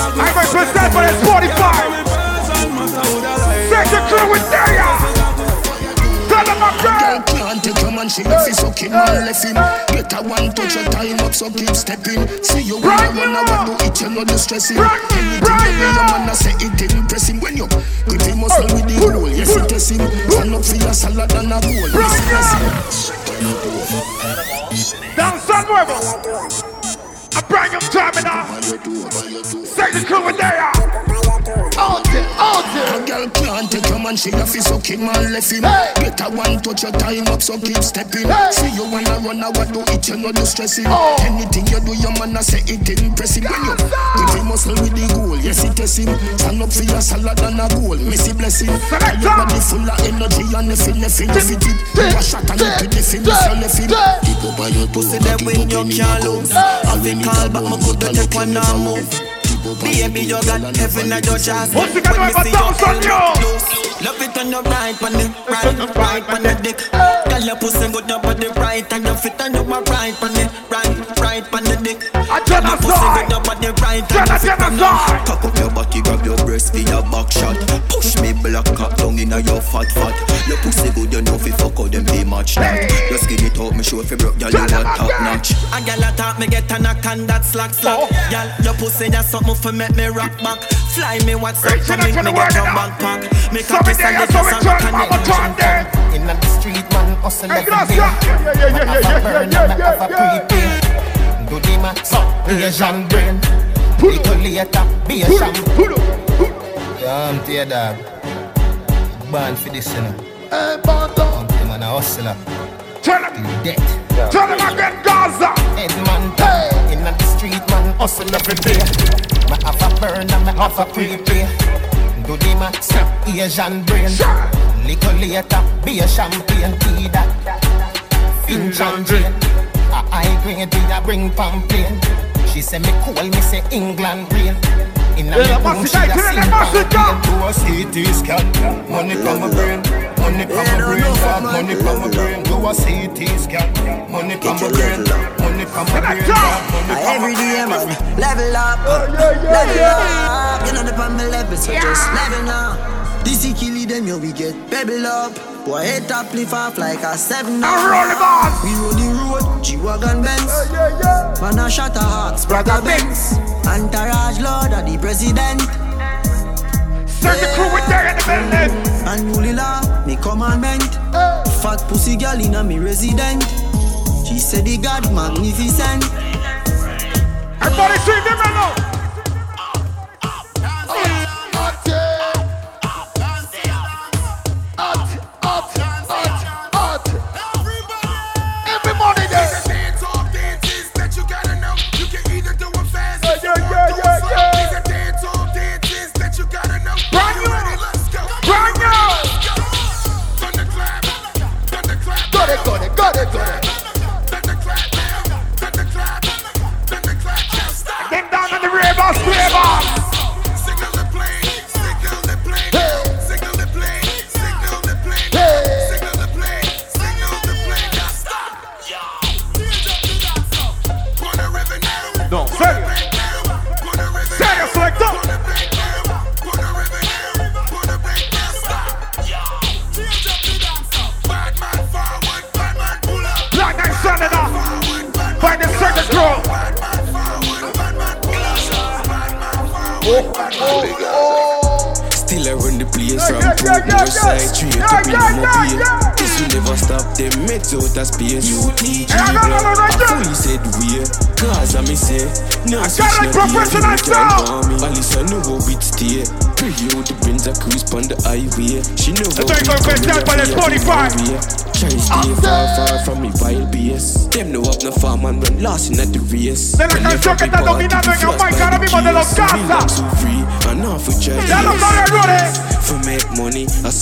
us have a good I'm going to fuck you present for the. 45. on the person, matter who the liar. Secta crew with Daya. Tell them I'm Girl can't take your man, she left him, suck him and left him. Get a one touch, your time up, so keep stepping. See you when you now. want to eat, you know the stressing. Anything you do, your man a say it impress him. When you grip him muscle with the roll, yes it test him. Stand up for your salad and a bowl, yes it test him. Down Nuevo. A brand new terminal. Secta crew with Daya. Out there, out there. A girl can't take your man, she have to suck him and left him. Hey. Get a one touch, your time up, so keep stepping. Hey. See you wanna run, I want to eat, you know the stressing. Oh. Anything you do, your man a say it impress him. When you grip him muscle with the goal. Yes, it is him. Stand up for your salad and a goal. Missy blessing. Tell your body full of energy and if it, if it, if it, if it, shot and if it, if it, if it, if it, Keep up on your toe. See them when you can't lose. I've been called back, my good to take one and move. Baby, you got heaven at your chest. Once you got my thousand, yo! Love it on your right, on the right, right on the dick. Girl, your pussy good up on the right, and your fit on your right, on the right, right on the dick. I Girl, your pussy good up on the right, and your fit on the genocide. Cock up your body, grab your breast for your back shot. Push me black cock down inna your fat fat. Your pussy good, you know fi fuck out them pay match that. Your skin it out, me show fi broke, girl you Tell them a top notch. A girl a talk, me get a knock and that slack slack. Oh. Girl, your pussy that's something for make me rock back. Fly me WhatsApp, Reaching come out in, to the me get world your now. backpack. Me So cock we is there, on the so we dress and turn, me Mama connect. turn there. In the street, man, hustle every day. Yeah, yeah, yeah, yeah, yeah, yeah, yeah, yeah. Do the max up, be a Jean Brain. Little later, be a shampoo. Yeah, I'm tear dog. Born for this, you know. Hey, Banto. I'm a hustler. Tell him. Death. Tell him again, Gaza. Headman, hey. in the street, man, hustle every day. I have a burn and I have a pre-pay. Do the max Asian brain. Little later, be a champagne, tea that. Finch mm, and Jane. A high grade, we a bring pamphlet. She say me cool, me say England rain. In a Yeah, me boss room, it she out, a tell her sing that boss it pamphlet. down. Do a CT scan, money from my brain. Money from my brain, dog, money from my brain. Do a CT scan, money from my brain. Money from my brain, money from my Every day, man, level up, yeah, yeah, level up. You know the pan me level, so just level now. This is killing them, yo, we get pebble up. Boy, head up, lift off like a seven now. roll the boss. We roll the road, G-Wagon Benz. Yeah, yeah. Man, a shot a heart, Brother Benz. Entourage Lord of the President. Send the crew with there in the building. And rule law, me commandment. Fat pussy girl in a me resident. She said the God magnificent. Everybody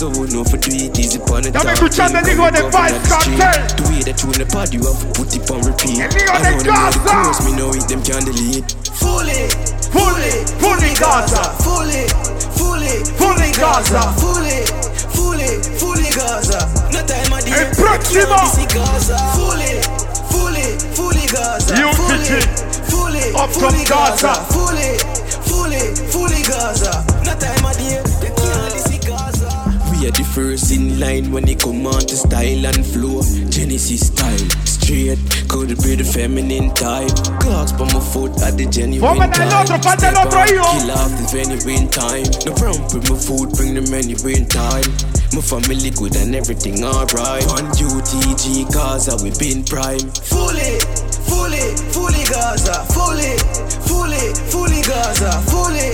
money, I saw we know for do it easy upon the Dame top. escuchando el Thing, hijo de come from Vice the street. Cartel. The way that you in the pod, you have to put it on repeat. El hijo I de know them know the Gaza. me know it, them can't delete. Fully, Fully, fully Gaza. fully, fully, Fully Gaza. fully, fully, fully Gaza. No time of El próximo. This is Gaza. Fully, fully, fully Gaza. UTG. Fully, Up from fully Gaza. Fully, fully, fully Gaza. No time of day. We are the first in line when it come on to style and flow. Genesis style, straight, could be the feminine type. Clocks by my foot at the genuine Póngale time. el otro, falta el Step otro, out, hijo. Kill off the genuine time. No problem with my food, bring the anywhere in time. My family good and everything alright. On UTG, cause we been prime. Fully, fully, fully Gaza. Fully, fully, fully Gaza. Fully,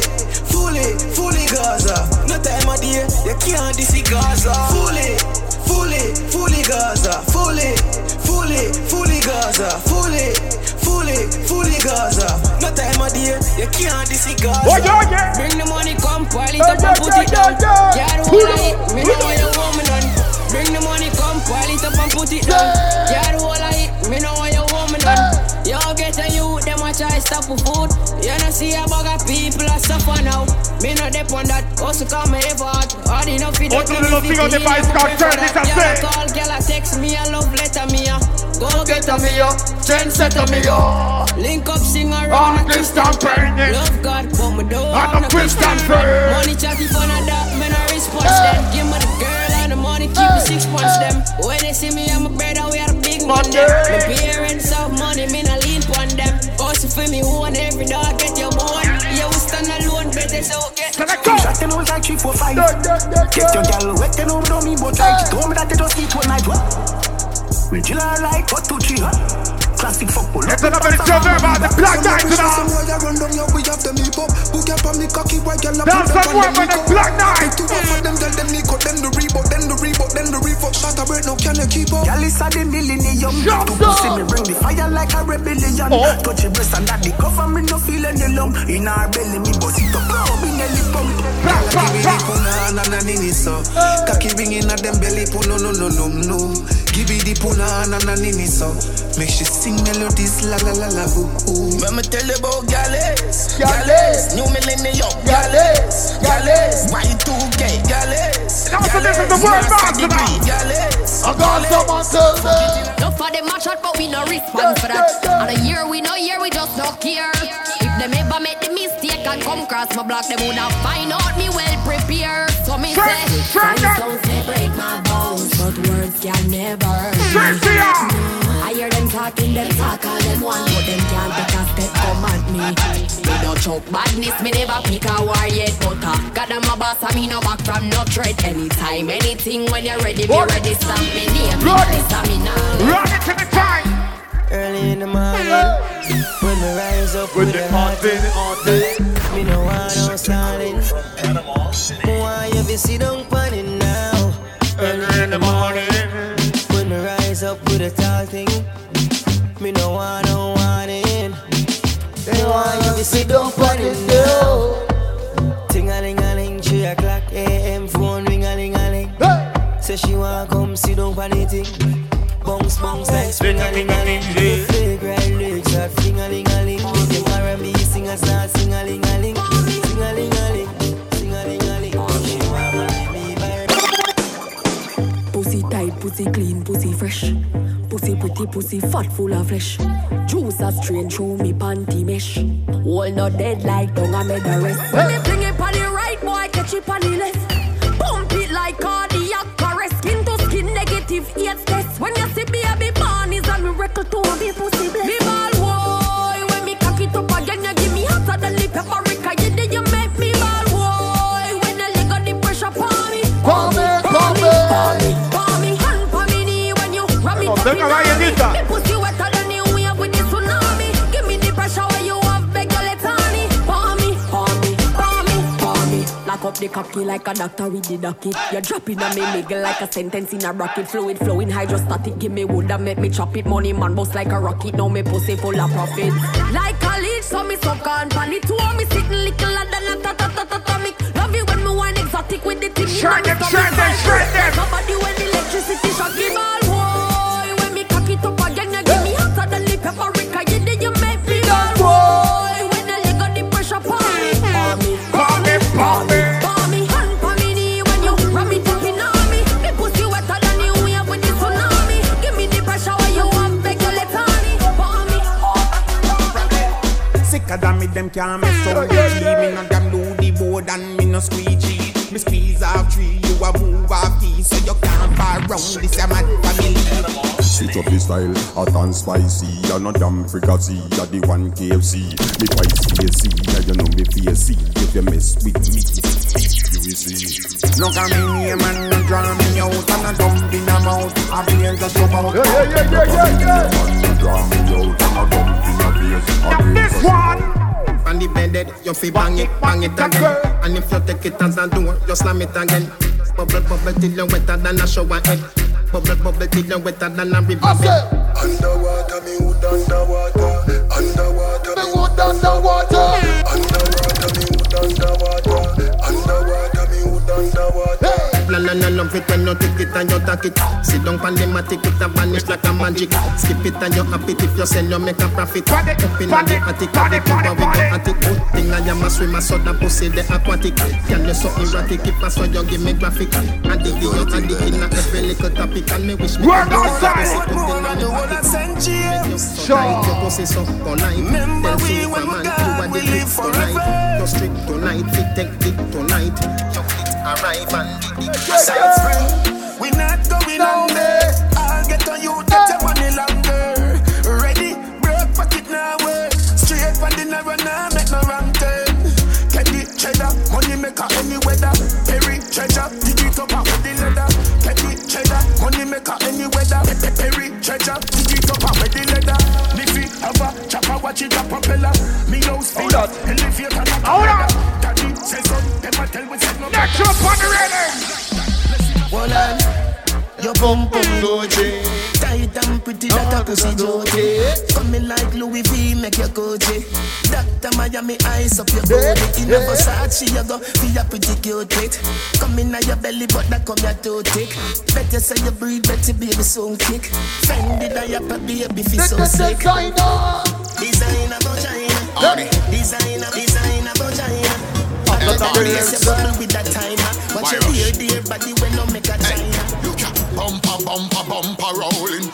fully, fully Gaza. No time of day, you can't is Gaza. Fully, fully, fully Gaza. Fully, fully, fully Gaza. Fully, fully, fully Gaza. No time of day, you can't is Gaza. Oye, oye. Bring the money, come, pile it Yeah, put it down. yeah. Yeah, the Pull whole of up, it, me know you me. Bring the money, come, up and put it down. Yeah, stop for food. You know see a bag of people a suffer now. Me no dep on that, also come me effort. Hard enough it los hijos de Vice Cartel, dice así. Yeah, call, girl, a text me a love letter me a. Go get a me mío, trendsetter mío. Link up, sing around. Christian Payne. Love God, but me don't I'm a want no Christian Christian. Money chatty for not that, me no response them. Give me the girl and the money, keep me six months them. When they see me, I'm a brother, we are the big man them. My parents have money, me no lean on them. Also me, one every dog get your bone. You will stand alone, better so get. Select go. Shot ten out like three, four, five. Yeah, yeah, yeah, Get your yeah. gal wet, you know, don't me but like. Told me that they just eat one night. What? We chill her like what two, three, huh? Classic football. Esta es la versión nueva de Black Night now. Danza nueva de Black Night. Girl is a the millennium. Yes, To sir. pussy me bring the fire like a rebellion. Oh. Touch your breast and that the cover me no feel any lump. In her belly me bust it up, now me nelly pump. Black, black, black. Kaki ringing at them belly put no no no no no. Give it the puna na na nini so. Make she sing melodies la la la la ooh ooh. Let me tell you about Gallus. Gallus. New millennium. Gallus. Gallus. Y2K. Gallus. Now so this is the word master now. Gallus. I got someone tell me. No for them a shot, but we no respond for that. And a year we no year, we just no care. If them ever make the mistake and come cross my block, them woulda find out me well prepared. So me say, turn signs up. don't say break my bones, but words can never hurt me. Tracy, yeah. I hear them talking, them talk all them want, but them can't take a step come at me. Me no choke badness, me never pick a war yet, but uh, God I'm a boss, and me no back from no threat. Anytime, anything, when you're ready, be ready, stamp me name, me Ready. stamina. Run it to the time. Early in the morning, when me rise up With with the a heart haunted, Me no want no stalling. Me want you to sit down on it now. Early in the morning. When me rise up with a tall thing. Me no want no warning. Me want you to sit down on it now. Ting a ling a ling, three o'clock a.m. Phone ring a ling a ling. Say she want come sit down on the thing. Bounce bounce like spring a ling a ling. Fragrant lyrics are fling a ling a ling. Them R&B singers start sing a ling a ling. Sing a ling a ling. Sing a ling a ling. She want marry me by Pussy tight, pussy clean, pussy fresh. Pussy pretty, pussy fat, full of flesh. Juice a strain through me panty mesh. Wall not dead like dung I made the rest. When me fling it on the right, boy catch it on the left. The cocky like a doctor with the docket. You're dropping on me nigga like a sentence in a rocket. Fluid flowing hydrostatic. Give me wood and make me chop it. Money man boss like a rocket. Now me pussy full of profit. Like a leech, so me suck on pan it. Two me sitting little than a ta ta ta ta atomic. Love it when me wine exotic with the thing. my them, shred them, shred them. Nobody when electricity shock give all boy. When me cock it up again, you give me hotter than the paprika. You did you make me all boy. Sicker than me, them can't mess up with me. Me no damn do the board and me no squeegee. Me squeeze off tree, you a move off key, so you can't far round this a mad family. Switch up the style, hot and spicy. You're not damn fricassee, you're the one KFC. Me twice KC, yeah, you know me face If you mess with me, you will see. Look at me name and no draw me out and a dump in a mouth. I feel just come out. Yeah, yeah, yeah, yeah, yeah, yeah. Man, you draw me out and a dump in a face. I Now this just- one. On the bed, you fi bang it, bang it again. And if you take it as a door, you slam it again. Bubble, bubble till you wetter than a shower head. Bubble, bubble till you wetter than a river I bed. say, Underwater, me hood underwater. Underwater, me wood underwater. underwater, and I love it when you take it and you take it. Sit down pan the matic, it a vanish like a magic. Skip it and you happy if you sell, you make a profit. Up in the attic, party, have it over with party, your attic. Good thing I am a swimmer, so the pussy the aquatic. Can you so erratic if I saw you give me graphic? And the you addict in a every little topic and me wish me Work could do outside. pussy put in on the pocket. So tight, your pussy so polite. Remember Tell we Superman when we you gone, are we the live big tonight. forever. Go strict tonight, fit take it tonight. Your it arrive and the dick Side spring, we not going under. I'll get on you, get your money longer. Ready, broke pocket now work. Straight from the narrow now, make no wrong turn. Petty cheddar, money maker any weather. Perry treasure, dig it up out with the leather. Petty cheddar, money maker any weather. Pe- pe- Perry treasure, chopper, watch it a propeller. Me house feel Hold on. elevator, not Hold on. Daddy say son, them a tell we say no Next up on the. Hold on. Your bum bum Gucci Tight and pretty that a pussy jokey Coming like Louis V make your Gucci. Dr. Miami ice up your body In a Versace you go be a pretty cute it Come in your belly but that come your too thick. Bet you say you breathe better baby soon kick. Fendi diaper baby feel so sick. designer. Designer vagina Designer, designer vagina After the race you bubble with that timer. Watch your dear dear body when no make a China bumper, bumper, bumper rolling.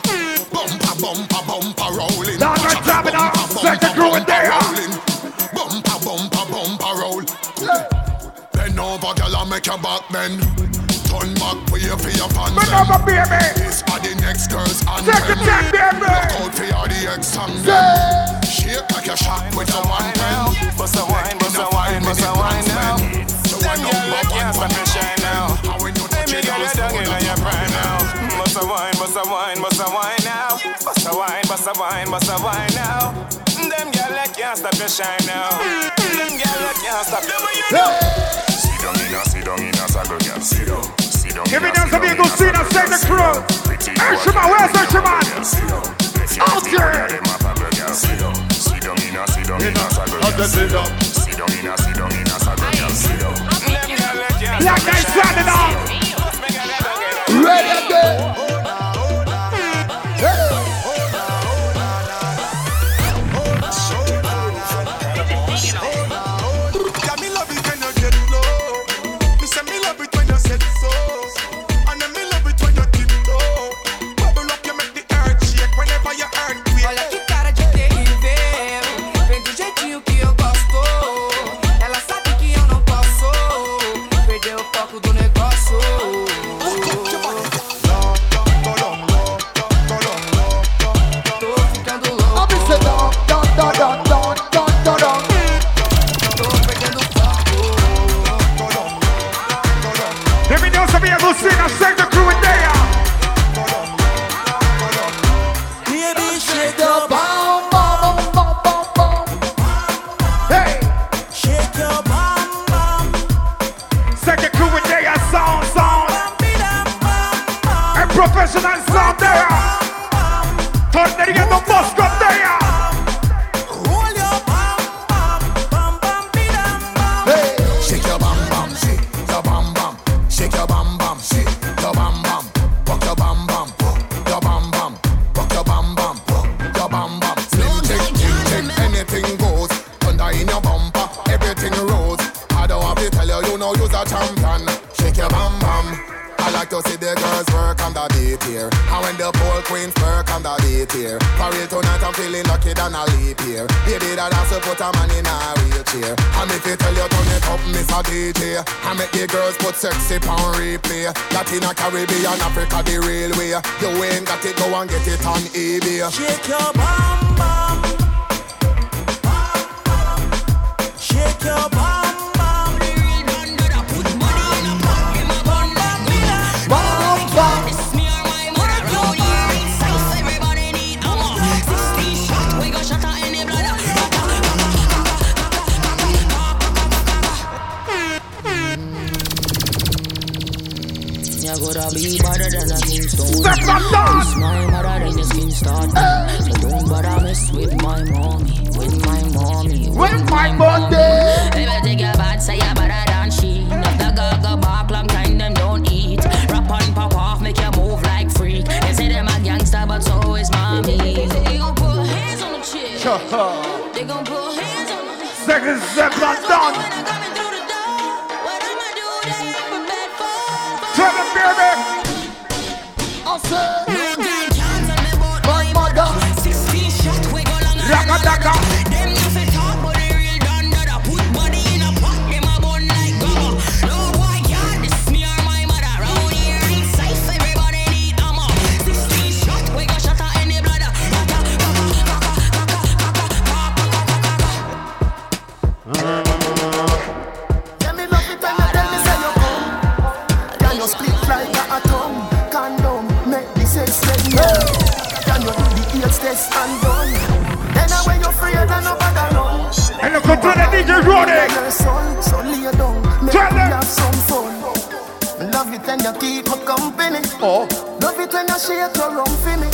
Bumper, bumper, bumper rolling. Dog and jam it out. Set the crew in there. Bumper, bumper, bumper roll. Bend over, girl, and make your back bend. Turn back, wave for your pants. Bend over, baby. This are the next girls and Take it back, baby. Look out for your the ex and them. Bust a wine, bust a wine, bust a wine now. Them girl they can't stop your shine now. Them girl they can't stop your Sit down in a, sit down in a, saddle girl, sit down. Sit down Give me in a, them sit some down Eagle in a, Cena, saddle say girl, the sit crew. down. Pretty Hersheyman, boy, where's sit down, Hersheyman? girl, sit down. Left your Out feet here. under them, a paddle girl, sit down. Sit down in a, sit down in a, saddle girl, sit down. Sit down in a, sit down in a, saddle girl, sit down. Them girl they can't Black stop your guy shine standing up. Bust me girl they down in your Ready champion. Shake your bam bam. I like to see the girls work on the beat here. And when the pole queens work on the beat here. For real tonight, I'm feeling lucky than a leap here. Baby, that has to put a man in a wheelchair. And if you tell you turn it up, Miss a DJ. I make the girls put sexy on replay. Latina, Caribbean, Africa, the real way. You ain't got it, go and get it on eBay. Shake your bam bam. Shake your bam gotta be better than a Kingston. Step up, dog. Smile better than your skin start. So don't bother mess with my mommy, with my mommy, With my mommy. Baby, take your bad, say you're better than she. Not the gaga back, long time them don't eat. Rap and pop off, make you move like freak. They say them a gangster, but so is mommy. They gon' put hands on the chick. They gon' put hands on the Second step not done. Tell them, baby. I say, my mother. Raka daka. Yeah, sex numb. Can you do the AIDS test and done? Then I when you afraid and nobody run. And look at the DJ Roddy. Your so lay down, make Tell me have some fun. Love it when you keep me company. Oh. Love it when you shake your rum for me.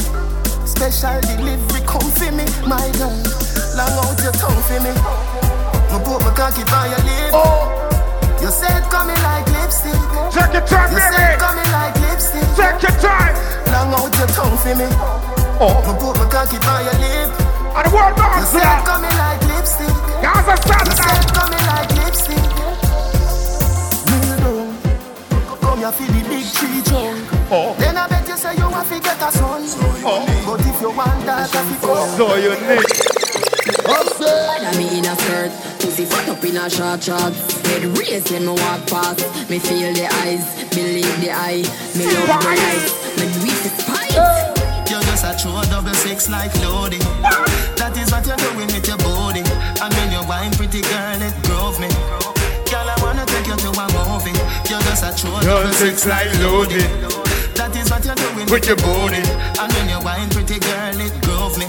Special delivery come for me, my girl. Long out your tongue for me. Me put my cocky by your lip. Oh. You said coming like lipstick. Take your time, You baby. said coming like lipstick. Take your time. Long out your tongue for me. Oh. Me put my cocky by your lip. And the world You bounce to said coming like lipstick. Are standing You said coming like lipstick. Kneel down. Come here for the big tree trunk. Oh. Then I bet you say you want to get a son. Oh. But if you want that, I fi come. Oh. So you need. Bada me in a skirt, pussy fat up in a short shorts. Head raised when me walk past. Me feel the eyes, believe the eye. Me love the light, me do it for spite. You're just a true double six like loading. Ah. That is what you're doing with your body. And when you wine, pretty girl, it drove me. Girl, I wanna take you to a movie. You're just a true double six like loading. That is what you're doing with your body. And when you wine, pretty girl, it drove me.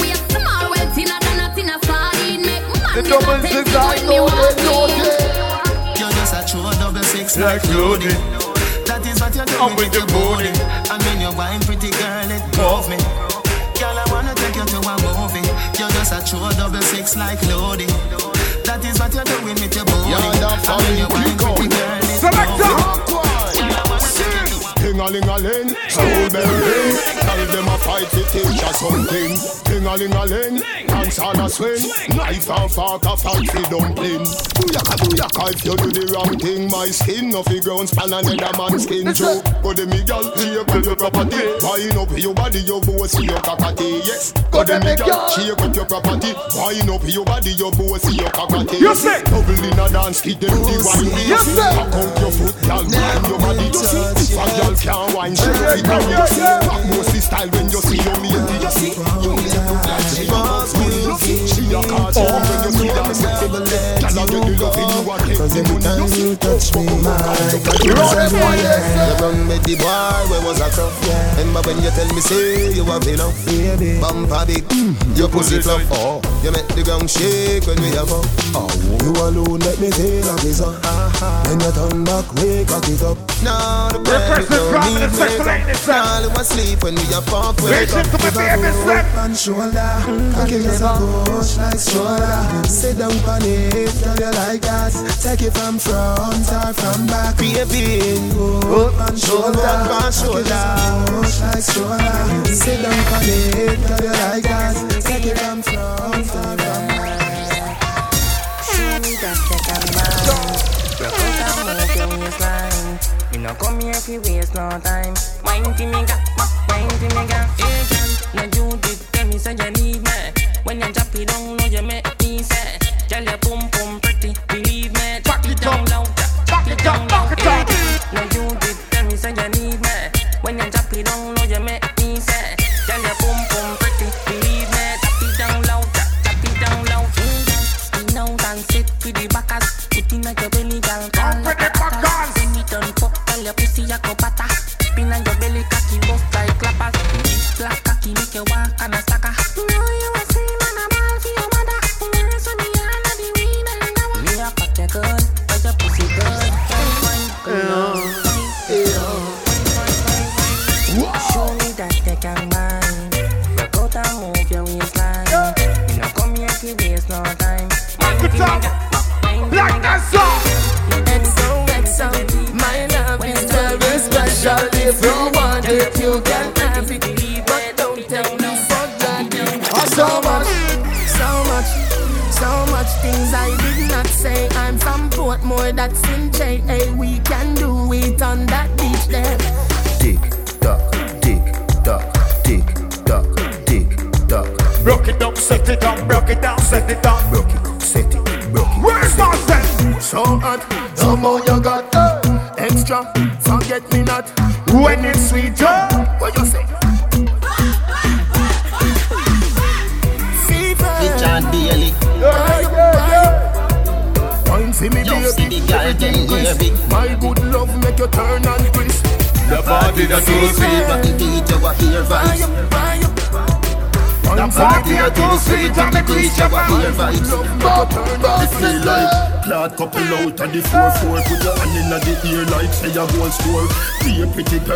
We a small, well thinner than a thinner sardine. Make man The get double a I when me know want they know it. they. You're just a true double six Like loaded. That is what you're doing with your body. And when you wine, pretty girl, it drove me. Girl, I wanna take you to a movie. You're just a true double six like loading. That is what you're doing with your body. You're the and when you wine, pretty girl, it drove me. Ting-a-ling-a-ling, soul bell ring Tell them a fight to something. Ting-a-ling-a-ling, dance on a swing. Knife and fork a fight for dumpling Booyaka, booyaka, if you do the wrong thing. My skin no fi ground span another man's skin too. Go de me girl, shake up your property. Wine up your body, your bossy, your cockatoo Yes, go de me girl, shake up your property. Wine up your body, your bossy, your cockatoo You say. Double in a dance, keep them the wine You say. Cock out your foot, girl, wine your body. If a girl can't wine, she don't fit on see Back most the style when you see your lady You see, you look like she a boss You see, she a catch oh. you when you see that sexy Girl, I get the love in you take Cause every time you touch me, my God, you run with the boy, where was I tough? Remember when you tell me, say you have enough? Bumper big, your pussy fluff. Oh, you make the ground shake when we have up. Oh, you alone let me feel like it's up. Then you turn back, wake up it up. Now the bed don't need makeup. Now you asleep when we have funk, wake up. Give a rope and shoulder, cocky as a push like shoulder. Sit down on it, girl you like that. Take it from front or from back. Baby, rope and shoulder, cocky as a push like shoulder. Sit down on it, girl you like that. Take it from front or from back. Show me that you can mind. Rock out and move your waistline. Me no come here fi waste no time. Wine to me ga, wine to me ga. Hey girl, now you did tell me say you need me. When you drop it down, know you make me say. Girl, your pum pum pretty, believe me. Drop it down low, drop it down low. Now you did tell me say you need me. When you drop it down, know you make me say. Girl, your pum pum pretty, believe me. Drop it down low, drop, it down low. Spin out and sit with the backers. Put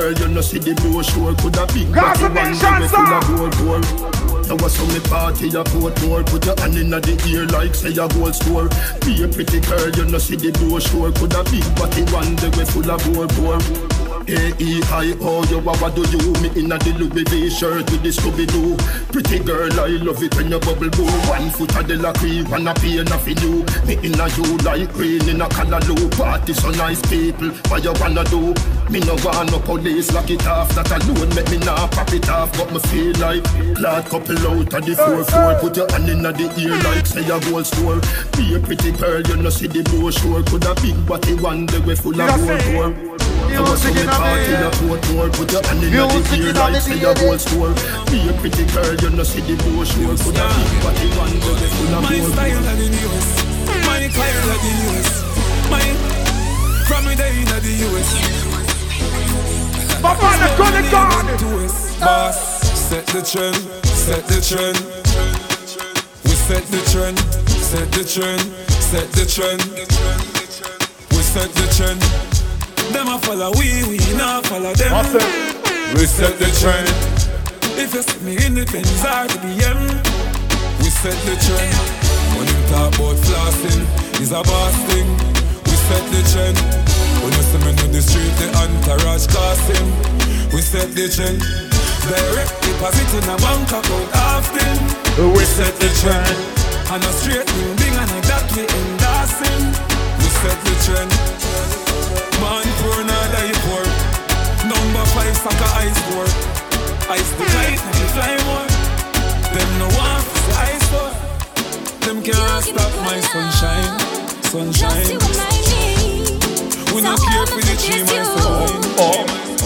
girl, you know see the brochure Could a big body one give full of gold gold Now was some me party a port more Put your hand inna the ear like say a gold store Be a pretty girl, you know see the brochure Could a big body one day full of gold gold A-E-I-O, you a oh, what do you? Me inna the Louis V shirt with the Scooby-Doo. Pretty girl, I love it when you bubble boo. One foot of the lacquer, one a pay nothing you Me in a you like green in a callaloo Party so nice people, what you wanna do? Me no want no police, lock it off That alone make me not pop it off. But me feel like glad couple out of the 4-4 Put your hand inna the ear like say a gold store Be a pretty girl, you know see the brochure. Could a big body one day we full of gold door I was on the party, a court door Put your hand inna the ear like say a gold store Be a pretty girl, you know see the brochure Could a big body one day we full of My style of the newest, my style of the newest. My from me day in the US. My father, good and gone. Boss, set the trend, set the trend. We set the trend, set the trend, set the trend. We set the trend. Them a follow we, we not follow them. We set the trend. If you see me in the Benz or the BM, we set the trend. When you talk about flossing, it's a boss thing. We set the trend. When you see me in the street, the entourage casting. We set the trend. Direct deposit in a bank account often. We set the trend. And a straight building and a that we endorsing. We set the trend. Number five soccer ice board. Ice the kite and the fly more. Them no want to see ice for. Them can't stop my sunshine. Sunshine. We not care for the tree, my sunshine.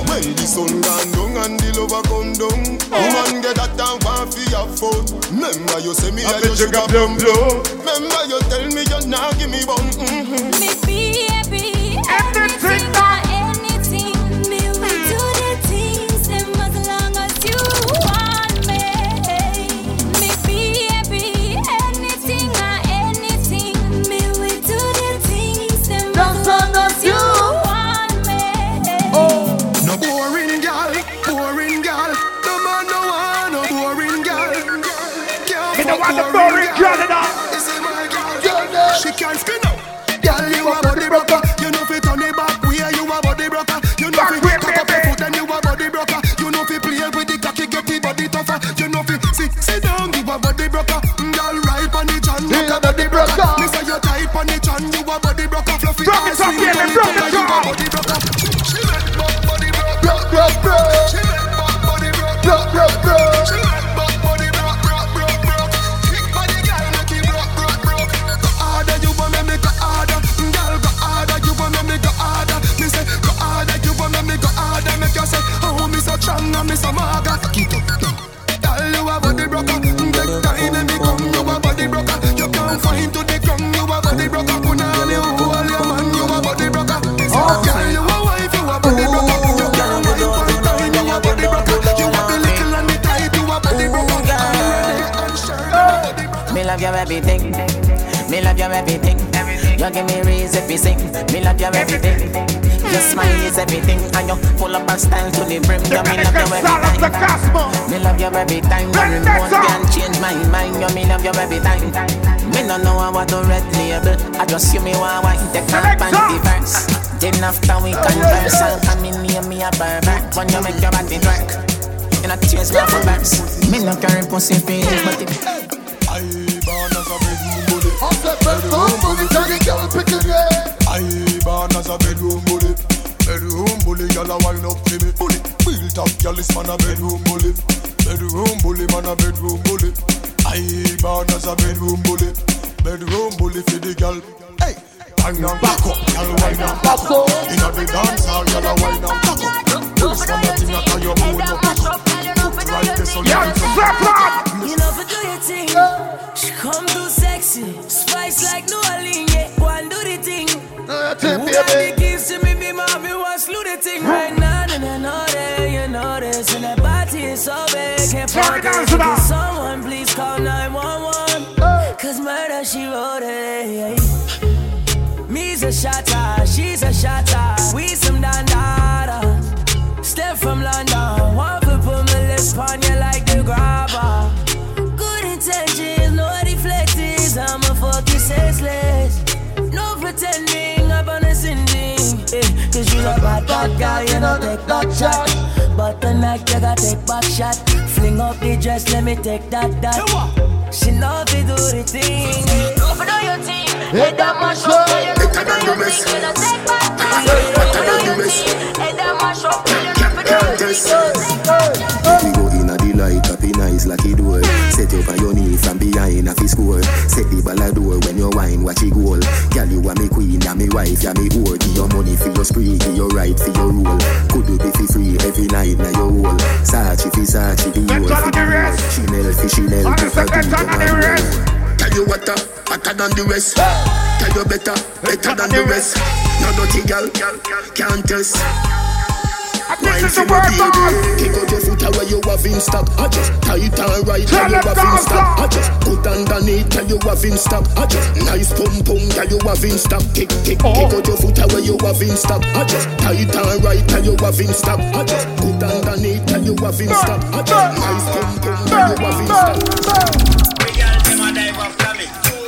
When the sun gone down and the lover come down Woman get that and want for your phone Remember you say me I a your bet you sugar got plum them blow. Remember you tell me you not give me bum mm-hmm. Me feel love just see me want wine take up and diverse. Then after we oh, converse, I'll come in near me a barber. When you make your body work, you not chase me for backs. Me no carry pussy feelings, but it. I born as a bedroom bully. I said bedroom bully, can you get a picture there? I born as a bedroom bully. Bedroom bully, gyal a wine up to me. Bully, built up, gyal is man a bedroom bully. Bedroom bully, man a bedroom bully. I born as a bedroom bully. Bedroom bully for the gyal. Hey, wine and back up, gyal wine and back up. Inna the dance hall, gyal a wine and back up. First man a thing that your own up back up. Put right there so you can You know for do your thing. She come too sexy, spice like New Orleans. Yeah, go and do the thing. thing, Who got the keys to me? Be mommy, want slew the thing right now. And I know that you know this, and that body is so big. Can't Turn it focus. Someone please call 911. Murder she wrote it. Me's a shotter, she's a shotter. We some dandadas. Step from London, one foot put my lips on you like the grabber. Good intentions, no deflectors. I'm a fuck you senseless. No pretending up on a sending. Eh, Cause you a bad bad guy, you know take that shot. But tonight you gotta take back shot. Fling up the dress, let me take that that. She know if you do the thing. If you do your thing, Hey, that mash up. Better than the rest. Better than the rest. Hey, that mash up. We go in a the light, happy nice lucky door. Set up on your knee from behind a fi score. Set the ball a door when you wine, watch it goal. Girl, you are me queen, and me wife, ya me whore. Give your money for your spree, give your right for your rule. Could you be fi free every night na your hole? Sachi fi Sachi, the whole fi the whole. Chanel fi Chanel, if I do them all. Tell you what, uh, hotter than the rest. Tell you better, better than the rest. No dirty girl, can't test. Wine for my baby. Kick out your foot away, you have in stock. I just tight and right, tell you have in stock. I just put underneath, tell you have in stock. I just nice pum pum, tell you have in stock. Kick, kick, kick out your foot away, you have in stock. I just tight and right, tell you have in stock. I just put underneath, tell you have in stock. I just nice pum pum, tell you have in stock. them a dive after me.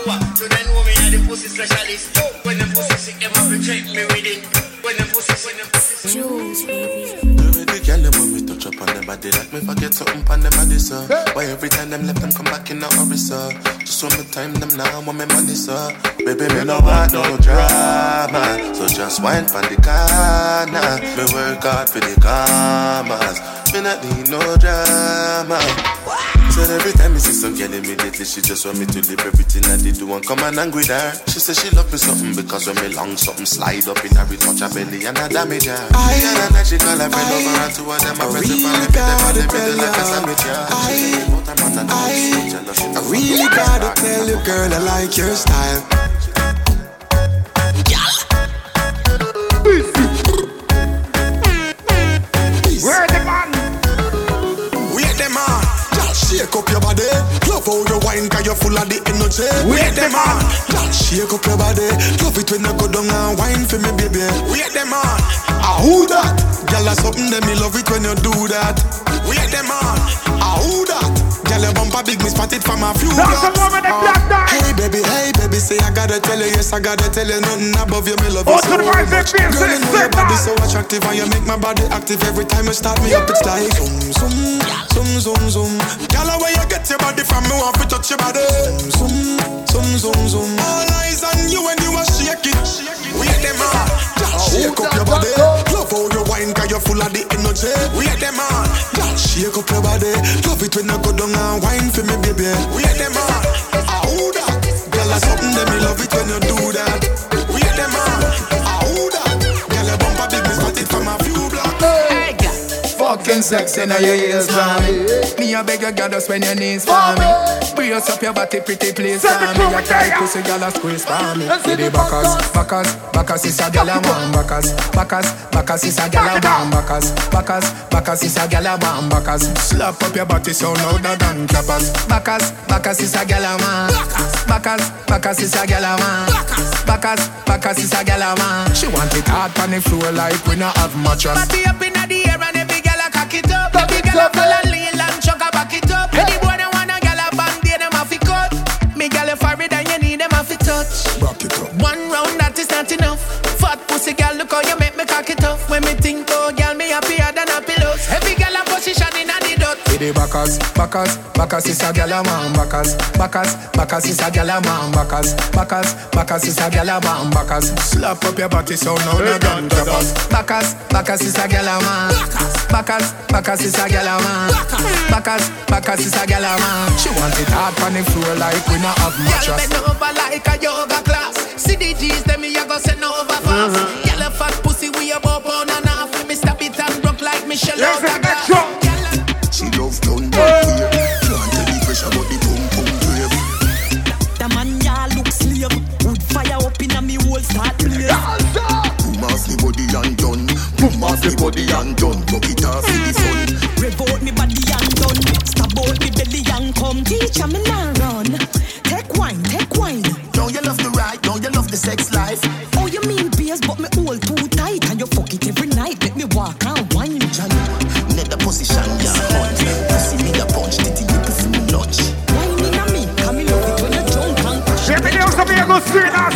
Uh, so they know me a the pussy specialist. When them pussy sick, them have to check me with it. When them pussy, when the girl them me touch up on them body like me forget something on them body sir. Uh. Why every time them left them come back in a hurry sir. Just when me time them now want me money sir. Baby me no want no drama, so just wine for the corner. Me work hard for the commas. Me not need no drama. So every time me see some girl immediately she just want me to leave everything I did do and come and hang with her. She say she love me something because when me long something slide up in her touch her belly and I damage her. I and then she call her friend over and two of them I press it on the middle on the middle like a sandwich. yeah. She say me both I'm on the nose, so jealous. she I really gotta tell you, girl, I like your style. Where the shake up your body. Love how you wine, cause you're full of the energy. Wait them on. just shake up your body. Love it when you go down and wine for me, baby. Wait them on, ah who that? Girl, that's something that me love it when you do that. Wait them on, ah who that? Girl, your bumper big, me spot it from a few blocks. more with the ah. black dye. Hey baby, hey baby, say I gotta tell you, yes I gotta tell you, nothing above you, me love you Oh, so to the right, much. Girl, you know your body so attractive and you make my body active every time you start me up. It's like zoom zoom, zoom zoom zoom. Girl, where you get your body from? Me want to touch your body. Zoom zoom zoom zoom. zoom. All eyes on you when you are shaking. Wait them on, shake up your body. Love how you wine 'cause you're full of the energy. Wait them on, shake up your body. Love it when you go down and wine for me, baby. Wait them on, ah who that? Girl, that's something that me love it when you do that. Looking sexy now your ears for me. Me a beg your girl just when your knees for me. Brace up your body pretty please for me. Your tight pussy girl a squeeze for me. See the backers, backers, backers is a girl a man backers, backers, backers is a girl a man backers, backers, backers is a girl a man backers. Slap up your body so louder than clappers. Backers, backers is a girl a man. Backers, backers is a girl a man. Backers, backers is a girl a man. She want it hard on the floor like we not have mattress. Body up inna the girl a fall and lean and chuck a back it up. Any boy that want a girl a band, they them a fi cut. Me girl a forehead and you need them a fi touch. Rock it up. One round that is not enough. Fat pussy girl, look how you make me cock it up. When me think, oh girl, me happier than a pillows. Every girl a position inna the dot. See backers, backers, backers is a gyal a man backers, backers, backers is a gyal a man backers, backers, backers is a gyal a man backers. Slap up your body so now the gun choppers. Backers, backers is a gyal a man. Backers, backers is a gyal a man. Backers, backers is a gyal a man. She want it hard on the floor like we not have Girl mattress. bend over like a yoga class. See the G's, them me a go send over fast. Girl a fat pussy, we a bow pound and half. Me stop it and broke like Michelle Here's the Obama. The body and done. Rock it off in the fun. Rev out me body and done. Stab out me belly and come. Teacher me now run. Take wine, take wine. Don't you love the ride? Don't you love the sex life? Oh, you mean beers, but me hold too tight. And you fuck it every night. Let me walk and wine. Johnny, net the position, yeah, hunt. Pussy me a punch, titty you pussy me lunch. Wine in a me, come me love it when you jump and crash. Bienvenidos amigos, soy la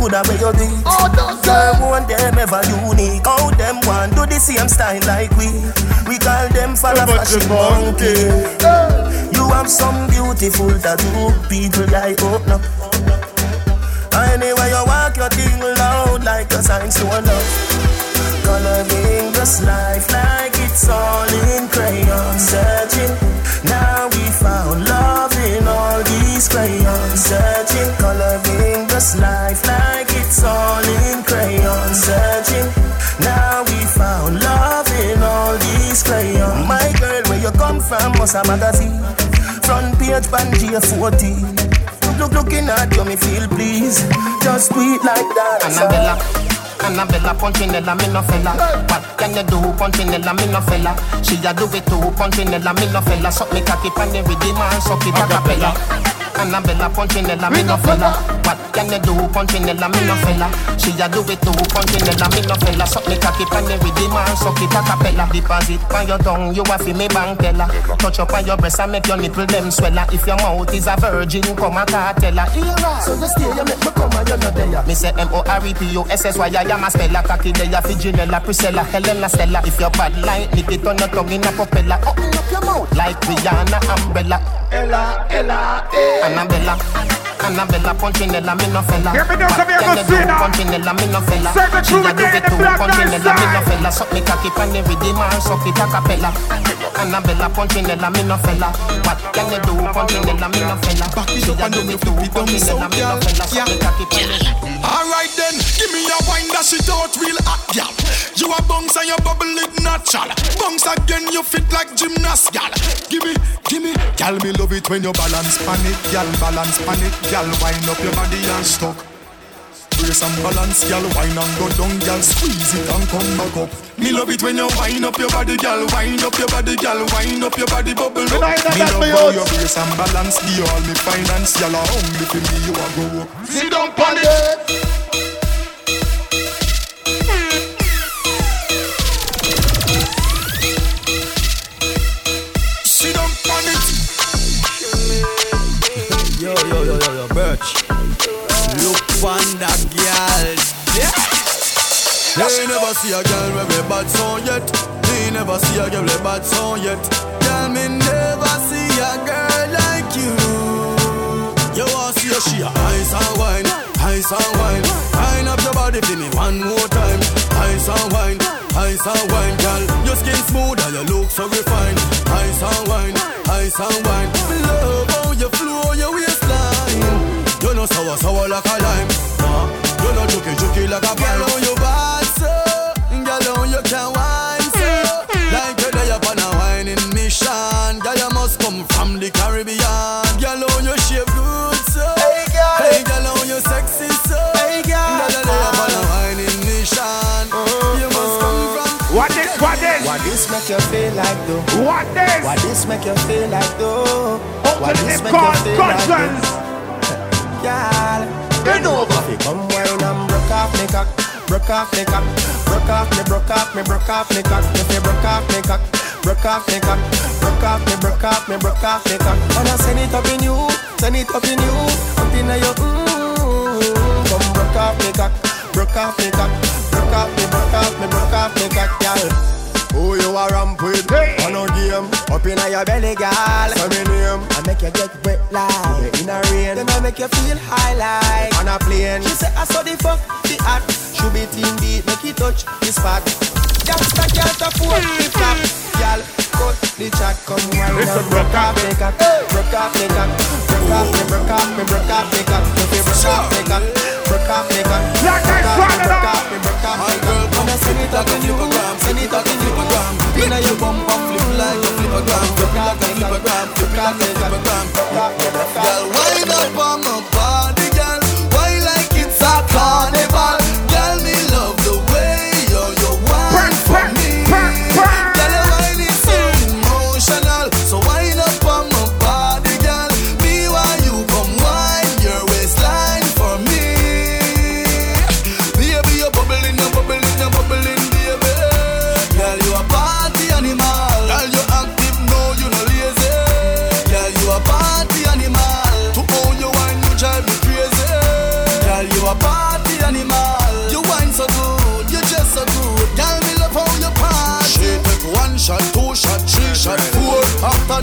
good at where you be. Oh, girl, want them ever unique. How them want do the same style like we. We call them for a fashion monkey. You have some beautiful tattoo, people like open up. Anyway, you walk your thing loud like a sign to love. Coloring this life like it's all in crayon. Searching, now we found love in all these crayons. Searching, coloring this life like come from? Must a magazine. Front page, Banjia 14. Look, looking at you, me feel please. Just it like that. Annabella, Annabella, Punchinella, me no fella. What can you do, Punchinella, me no fella? She a do it too, Punchinella, me no fella. Suck me cocky pan the rhythm and suck it a cappella. Annabella, Punchinella, me no fella. What can you do, Punchinella, me no fella? She a do it too, Punchinella, me no fella. Suck me cocky pan the rhythm and suck it a cappella. Deposit pan your tongue, you a fi me bank teller. Touch up on your breast and make your nipple them swella. If your mouth is a virgin, come a cartella. So you stay, you make me come and you're not there. Me say M-O-R-E-P-O-S-S-Y I am a speller Cocky there fi Janella Priscilla Helena Stella If your bad like Nick it on your tongue in a propeller Open up your mouth Like Rihanna Umbrella Ella, Ella, eh. Annabella Annabella Punchinella me no fella Bienvenidos What amigos, can you do, Sina. Punchinella me no fella Say the She truth a do it the too black Punchinella me no fella Suck me cocky pan the rhythm and suck it a cappella Annabella Punchinella me no fella What can you do, Punchinella me no fella She a do it too Punchinella me no fella Suck me cocky pan the Alright then, give me a wine that shit out real hot, gal. You a bounce and you bubble it natural. Bounce again, you fit like gymnast, gal. Give me, give me, gal. Me love it when you balance pan it, gal. Balance pan gal. Wind up your body and stuck. Brace and balance, gal. Wine and go down, gal. Squeeze it and come back up. Me love it when you wind up your body, gal. Wind up your body, gal. Wind up your body, bubble up. Me love how you brace and balance. Be all me finance, gal. Only for me you a go up. Sit down, it. That girl. Yeah. They never see a girl with a bad song yet. They never see a girl with a bad song yet. Girl, me never see a girl like you. You want see a she a ice and wine, ice and wine. Wine up your body for me one more time. Ice and wine, ice and wine, girl. Your skin smooth and your look so refined. Ice and wine, ice and wine. Love how you flow your waistline no sour, sour like a lime. Nah, you no juky, juky like a pine. Girl, on you bad so, girl, on you can wine so. Like you day up on a whining mission, girl, you must come from the Caribbean. Girl, on you shape good so, hey girl, hey, girl on you sexy so, hey girl, girl, day up on a whining mission. Uh-huh. You must come from. What this? What this? What this make you feel like though? What this? What this make you feel like though? What this make you feel like though? Girl, bend over. You come wine and broke off me cock, broke off me cock, broke off me, broke off me, broke off me cock. If you broke off me cock, broke off me cock, broke off me, broke off me, broke off me cock. I send it up in you, send it up in you, up in your mm. Come broke off me cock, broke off me cock, broke off me, broke off me, broke off me cock, girl. You a ramp with? Hey. On a game, up in your belly, girl. Say me name. I make you get wet like in a rain. Then I make you feel high like on a plane. She say I saw the fuck the hot. Should be team beat, make it touch the spot. Gangsta can't afford the flap, girl. Cut the chat, come wine and broke off me cock, broke off me cock, broke off me, broke off me, broke off me cock, if you broke off me cock, broke off me cock, broke off me, broke off me, broke off me cock. Send it up in you, send it up in you. Inna your bum bum flip like a gram, off me cock, broke off me cock, broke off me, broke off me. Girl, wind up on my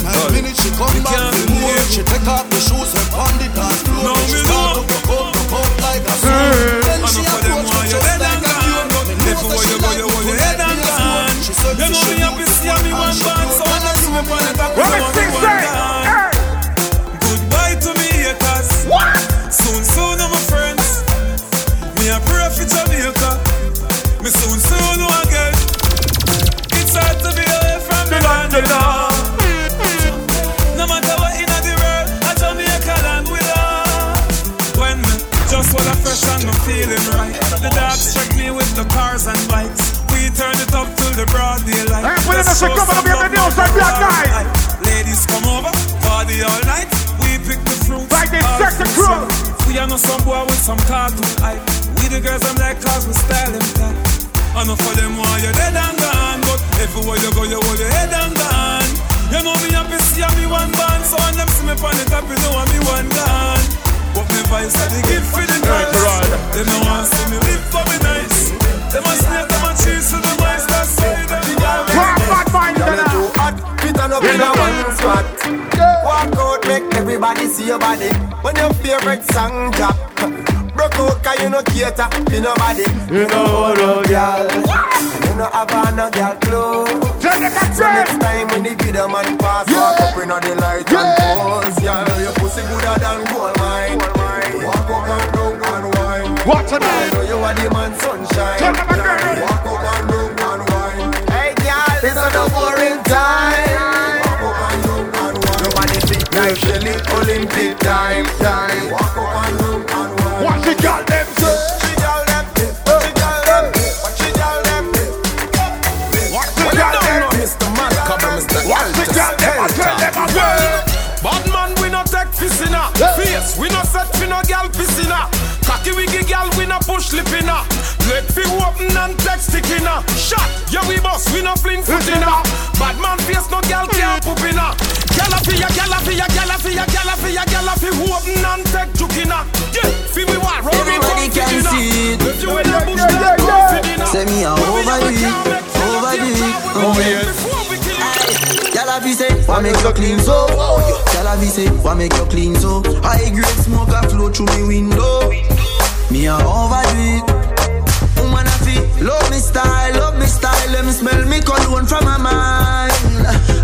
Nine minutes, she come back with more. She take off the shoes and on the dance floor. She start to go out, out like a feeling right. The dogs check me with the cars and bikes. We turn it up till the broad daylight. Eh, pues, Let's no se show bienvenidos al Black Guy. Ladies come over, party all night. We pick the fruits. Like all check the crew. We are no some boy with some cartoon hype. We the girls I'm like cause we style them tight. I know for them why you're dead and gone, but everywhere you go you hold your head and gone. You know me happy see me one band, so when them see me on the top, you know I'm me one gone. But me vice are for the girls. They no want see me live for me nice. Them a snake, them a cheese to the mice, that's why them Fit on up in a one spot. Walk out, make everybody see your body. When your favorite song drop. Broke out, cause you no cater to nobody. You know no girl. And you no have on no girl clothes. So next time when the video man pass, walk up in the light and pose. Girl, your pussy gooder than gold mine. Watch it I know you are the man sunshine. Tell them again. Walk up and down and wine. Hey girl, it's not a boring time. Walk up and down and wine. Nobody think like Shelly Olympic time. Time. We no push lippina. Leg fi open and take stickinna. Shot, yeah we boss, we no fling footina. Bad man face, no gal can't poopina. Gala fi ya, gala fi ya, gala fi ya, gala fi ya, gala fi open and take jukina. Yeah, fi we want roll Everybody can see it. If you in the bush, then go fi dinner. Say me a overdo it, overdo it, oh yes. Gyal fi say, why make you clean so? Gyal a fi say, why make you clean so? High grade smoke a flow through me window. Me a from my mind.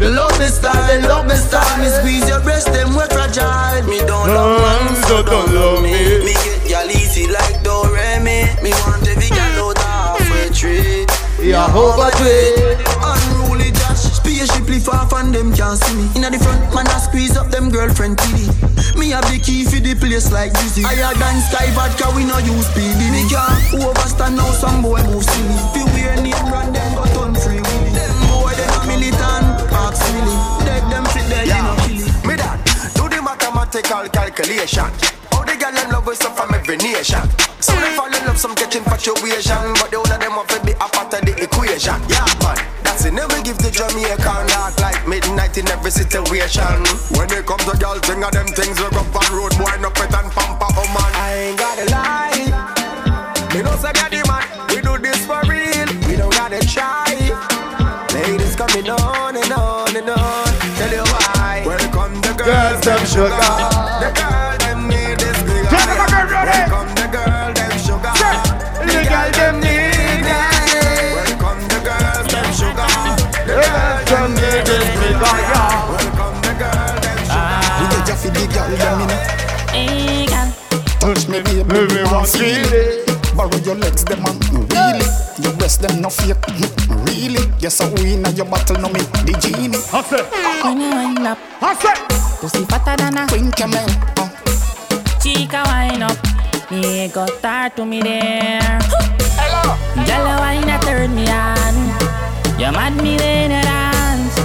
Love me style, love me style. Me squeeze your breast, them we fragile. Me don't love man, so don't love me. Me get gyal easy like Doremi. Me want every gyal out halfway tree. Yeah, overdo it. Unruly Josh, spaceshiply far from them can't see me. Inna the front, man, I squeeze up them girlfriend TD. Me have the key for the place like Dizzy. Higher than Sky Vodka, we no use PD. Me can't overstand now some boy move silly. Fi wear name brand, them got on free speculation. All the girl them love us up from every nation. Some they fall in love, some catch infatuation, but the older them want to be a part of the equation. Yeah, man. That's it. Never give the Jamaican dark like midnight in every situation. When it comes to girl thing, of them things we go on road, boy, no pet and pamper, oh man. I ain't gotta lie. Me know say me the man. We do this for real. We don't gotta try. Ladies coming on them sugar. The girl them need this big. Welcome the girl, them sugar. The girl them need it. Welcome the girls, them sugar. The girl them need this big. Welcome the girl, them sugar. We get for the girl, them in Hey, girl. Touch me, baby, me want feel it. Borrow your legs, them man, really. Your breast, them no fake, really. Yes, I win at your battle, no me, the genie. When you wind up, pussy fatter than a queen camel. Uh. Chica wind up, me go start to me there. Hello, girl, wine a turn me on. You mad me when you dance.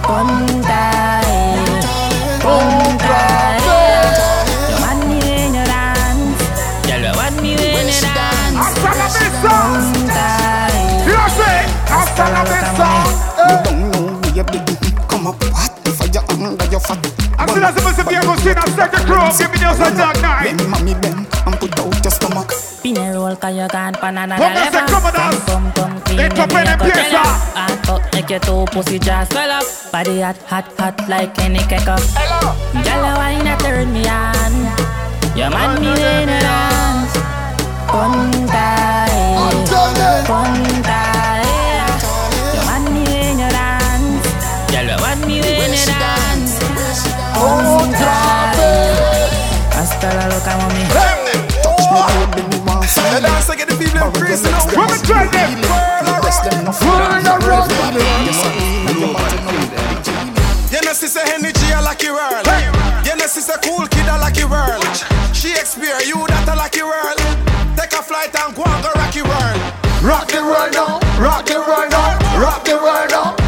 Punta, eh. punta. eh. Give me news and dark night. Bend mommy bend and put out your stomach. Pin a roll cause you gone pan another Come on, say, level come on, Come, come, come clean It's me a pen make and a paper. tell ya Hot fuck make your two pussy just swell up. Body hot, hot, hot like any cake up. Girl, you wine a turn me on. You man me when you dance Punta, eh Punta, eh You man me when you dance. Girl, you man me when you dance? Punta, Hasta la loca mami Touch me, baby, me want feel The dance get the people in prison now. Women try them. Your breast, them no feel Yes, I win at your battle, no me, the genie. You know, sister energy, a lucky world. You know, sister cool kid, a lucky world. Shakespeare, you that a lucky world. Take a flight and go and go rocky world. Rock the world now, rock the world now, rock the world now.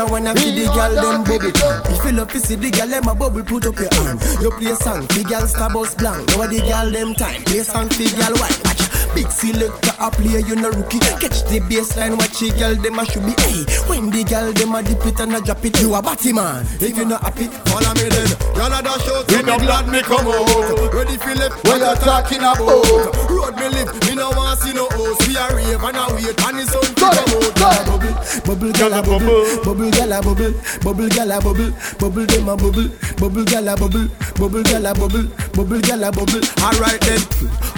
Bouncer when I see the girl them bubble If you love to see the girl them a bubble Put up your hand. You play a song The girl star bus blank. Now the girl them time. Play song the girl white. Watch. Big selector a play you no rookie. Catch the baseline Watch the girl them a should be Hey When the girl them a dip it and a drop it You a batty man. If you not happy Follow me then Y'all a dash out no glad me come out. Ready for left What you talking about? Road me live. Me no want see no host We a rave and a wait And the sun to come out. Bubble Bubble. Girl a bubble. Bubble girl a bubble Bubble girl a bubble Bubble them a bubble Bubble girl a bubble Bubble girl a bubble Bubble girl a bubble. Alright then.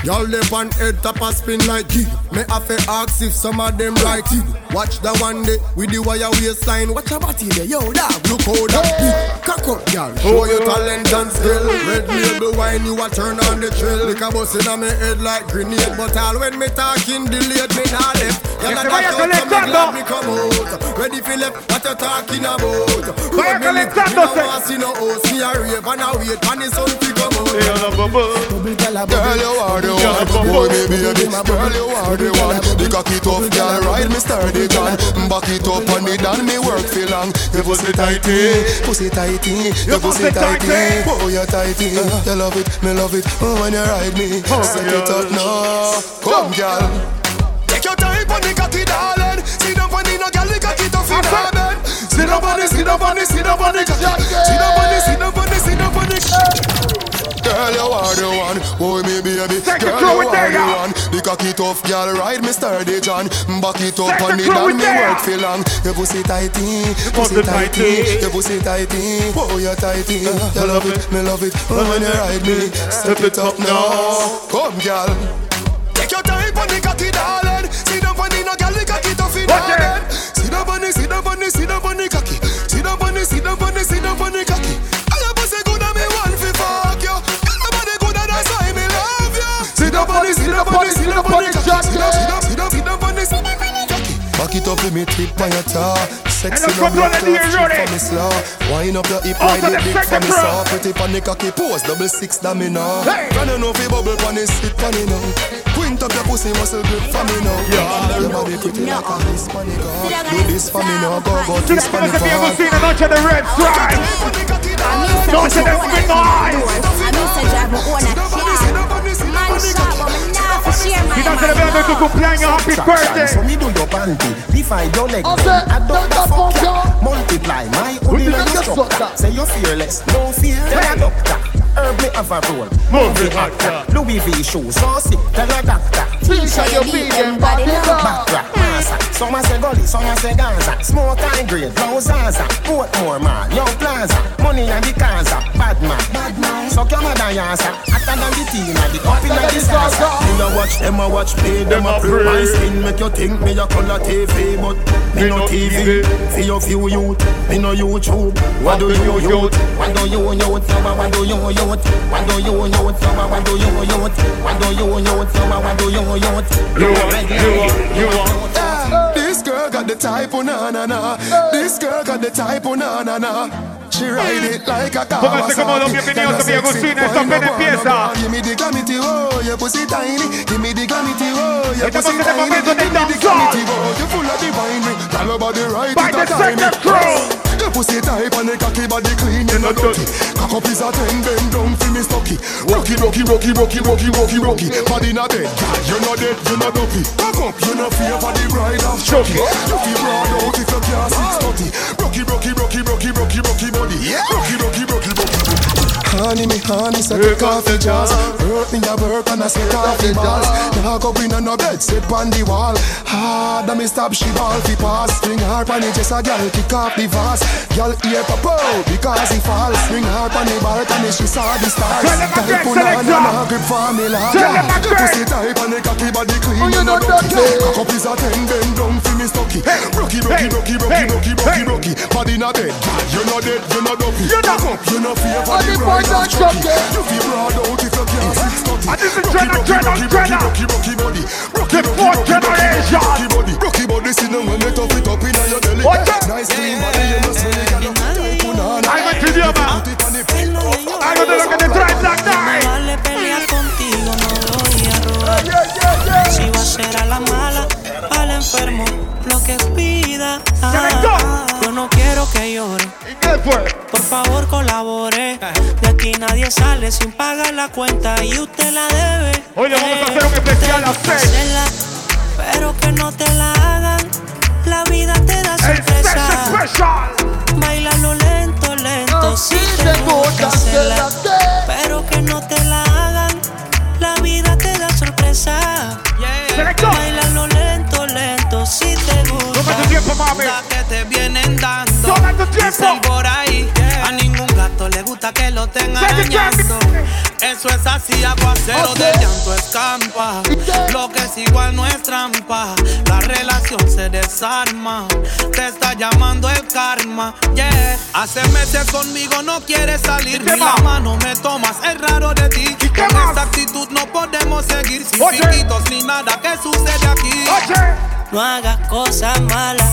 Y'all live on head top a spin like kid Me have to ask if some of them like it Watch the one day With the wire waistline. Watch a body there Yo dog. Look how that big Cock up y'all Show your talent and skill. Red label wine You a turn on the trail Like a bus in my head like grenade. But all when me talking delayed Me not left. Y'all a dash out so me glad me come out. Ready for left What you talking about? Me live Me no see no host. Me a rave and a wait And the sun to come out Girl a Girl, you are the one. Boy, me baby. Girl, you are the one. The cocky tough girl, ride me sturdy gun. Back it up on me, done me work for long. Your pussy tighty, pussy tighty, your pussy tighty. Oh, you tighty. You love it, me love it. Oh, when you ride me, oh, set it up now. Come, girl. Take your time on the cocky, darling. Sit down on the no girl, the cocky tough in her bed. Sit down on the, sit down on the, sit down on cocky. Sit down on the, sit down on the, sit on the. Girl, you are the one. Boy, me baby. Take Girl, you are the one. The cocky tough girl, ride me sturdy John. Back it up Take on the me, crew me work for long. Your pussy tighty, pussy tighty. your pussy tighty. Oh, you tighty. You love it, me love it. Oh, when you ride me, step it up now. Come, girl. Take your time on the cocky, darling. Down on the no girl, the cocky tough in her bed. Sit down on the, down on the, down on the cocky. Sit down on the, down on the, down on the cocky. On the, sit down on the cocky. Sit down, sit down, sit down, sit me tip on your toe. Sexy And no the control black of the top, ready. strip for me slow. Wind up your hip, ride the it big for me row. Pretty pon the cocky pose, double six that me know. Hey. Can you know if bubble pon it, sit pon it now. Quint up your pussy muscle grip for me now. Your body pretty like a this pon it go. Do this for me now, go go Si this la pon cosa it che go. così la noce del Red Stripe Noce del Spin Si non celebrando il tuo compleanno, happy birthday So me do your panty, divide your leg. Adopt the fuck ya. Multiply my hoodie like. Say you're fearless, no fear. Tell a doctor. Herb me have a roll. Movie actor. Louis V shoes, so sick. Tell a doctor. Feature your beating body now. Backtrack, massa. Some a say gully, some a say Gaza. Smoke high grade, blow Zaza. Portmore man, Young Plaza. Money and the Kaza. Bad man, bad man. Suck your mother yasa. Hotter than the teen and the up in the disaster. Me a watch, them a watch me, them a pray. My skin make you think me a color TV, but me no TV. For your few youth, me no YouTube. What do you youth? What do you youth? So what do you youth? What do you youth? So what do you youth? What do you youth? So what do you youth? You are, you are, you are This girl got the type, oh na na na. This girl got the type, oh na na na. She ride it like a Pónganse cómodos, bienvenidos a mi Agustina, esto apenas empieza. Give me the glamity, oh, your pussy tiny. Give me the glamity, oh, your Estamos pussy en el tiny. momento Give del me the danzón. glamity, oh, you full of divine me. Tell her body right, By it the a time second it. crew. Your pussy tight and the cocky body clean, you know dirty. Cock up is a ten, bend down for me stocky. Rocky, rocky, rocky, rocky, rocky, rocky, rocky. Body not dead, girl, you not dead, you not dopey. Cock up, you not fear for the bride of Chucky. You feel broad out if you can't six thirty. Rocky, rocky, rocky, rocky, rocky, rocky body. Rocky, rocky, rocky. Honey, me honey, set the coffee jars. Hurt me a work and I say coffee balls. Now go in on no bed, sit on the wall. Hard, me stop, she ball fi pass. String her on it, just a girl kick off the vase. Girl ear pop out because he fall. String her on the balcony, she saw the stars. Tell them Girl again, put on selector. and grip formula. Tell them again. Pussy tight and the cocky body clean. Oh, you you that, dirty. Cock up is a ten, bend down fi me stocky. Rocky, rocky, rocky, rocky, rocky, rocky, rocky. Body not dead, you not dead, you not dopey. Not up, you not fear for the bride of Chucky. You feel broad out if you can't six thirty. And this is Rocky, Jenna, rocky, Jenna, rocky, Jenna. rocky, rocky body. Rocky, The rocky, fourth rocky, rocky, generation. rocky body. Rocky body, see them when they tough it up in your belly. Watch out. Nice clean body, you know, smell it, you know. Punana. Algo en tu idioma Algo de lo que te trae Black Night vale pelear contigo, no voy a robar. Si va a ser a la mala, al enfermo, lo que pida. Yo no quiero que llore. Por favor, colabore. De aquí nadie sale sin pagar la cuenta y usted la debe. Hoy le vamos a hacer un especial a hacerla, Pero que no te la hagan. La vida te da sorpresa. Bailalo lento, lento. Si te gusta hacerla, pero que no te la hagan. La vida te da sorpresa. Bailalo tiempo, mami. La que te vienen dando. Tu tiempo. Dicen por ahí. A ningún gato le gusta que lo tengan arañando. Eso es así, aguacero de llanto escampa. Lo que es igual no es trampa. La relación se desarma. Te está llamando el karma. Yeah. Hace meses conmigo no quieres salir. Ni la mano me tomas. Es raro de ti. Con esta actitud no podemos seguir sin Oye. piquitos ni nada. ¿Qué sucede aquí? No hagas cosas malas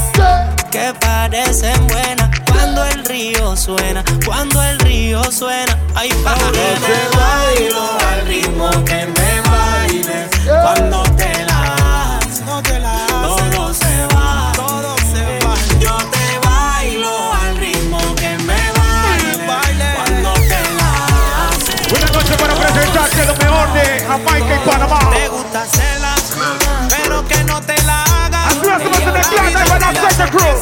que parecen buenas. Cuando el río suena, cuando el río suena, hay pa' te bailo al ritmo que me bailes. Cuando te la haces, todo se va. Todo se va. Yo te bailo al ritmo que me bailes. Cuando te la haces. Una noche para presentarte lo mejor de Jamaica y Panamá Te gusta hacerla, hagas. Así lo hacemos en el van a Secta Crew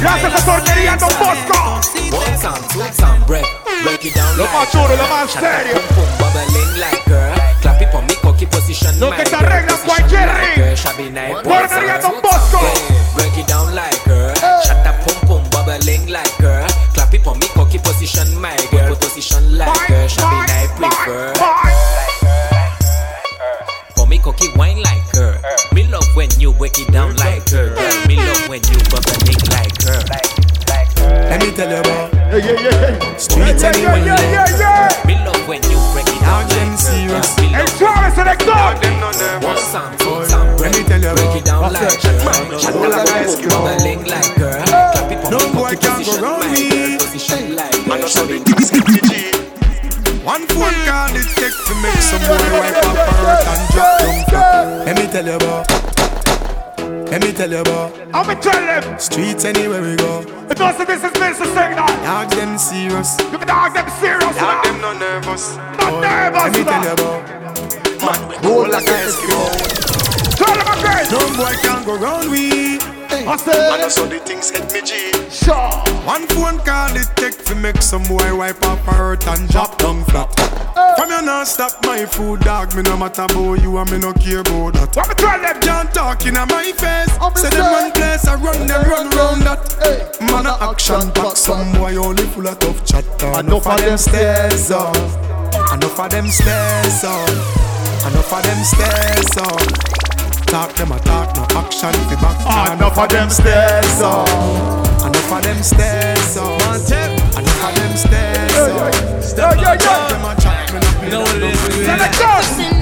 Gracias a Taquería Don Bosco One time, two time, break, break it down Lo like más duro, lo girl. más serio. pum, pum, bubbling like girl. Clap it for me, cocky position, Lo que te girl. arregla cualquier ring. girl. Taquería Don Bosco Break it down like girl. Shut up, pum pum, bubbling like girl. Clap it for me, cocky position, my girl. Position like girl. Shabby night, prefer. For me, cocky wine like her. Me love when you break it down like her. Girl, me love when you bubbling like her. Let me tell you about Streets yeah, yeah, anyway. yeah, yeah, yeah. Me love when you break it down like serious. Hey, Travis, and they go. One song, two song, break it down, break it down like girl. Shut up, guys, the link like girl. Clap it, No boy can go round me. I know something. One phone call it take to make some boy wipe up hurt and drop down flat. Let me tell you about. Let me tell you about. I'm gonna tell them. Streets anywhere we go. It knows that this is Mr. Signal. Dog them serious. You can dog them serious. Dog them no nervous. Not oh, nervous. Let me tell you about. Man, roll like a Eskimo. Tell them again. No boy can go round we. I said. And I saw the things hit me G. Sure. One phone call it take to make some boy wipe up her hurt and drop down flat. From you not stop my food, dog. Me no matter about you and me no care about that. What me tell them? Can't talk in my face. Say them one place, I run them run round that. Man a action pack, some boy only full of tough chatter. Enough of them stairs up. Enough of them stairs up. Enough of them stairs up. Talk them a talk, no action fi back. Ah, enough of them stairs up. Enough of them stairs up. Enough of them stairs up. Step yeah, yeah. chat them a chat, me no pay know that what it is,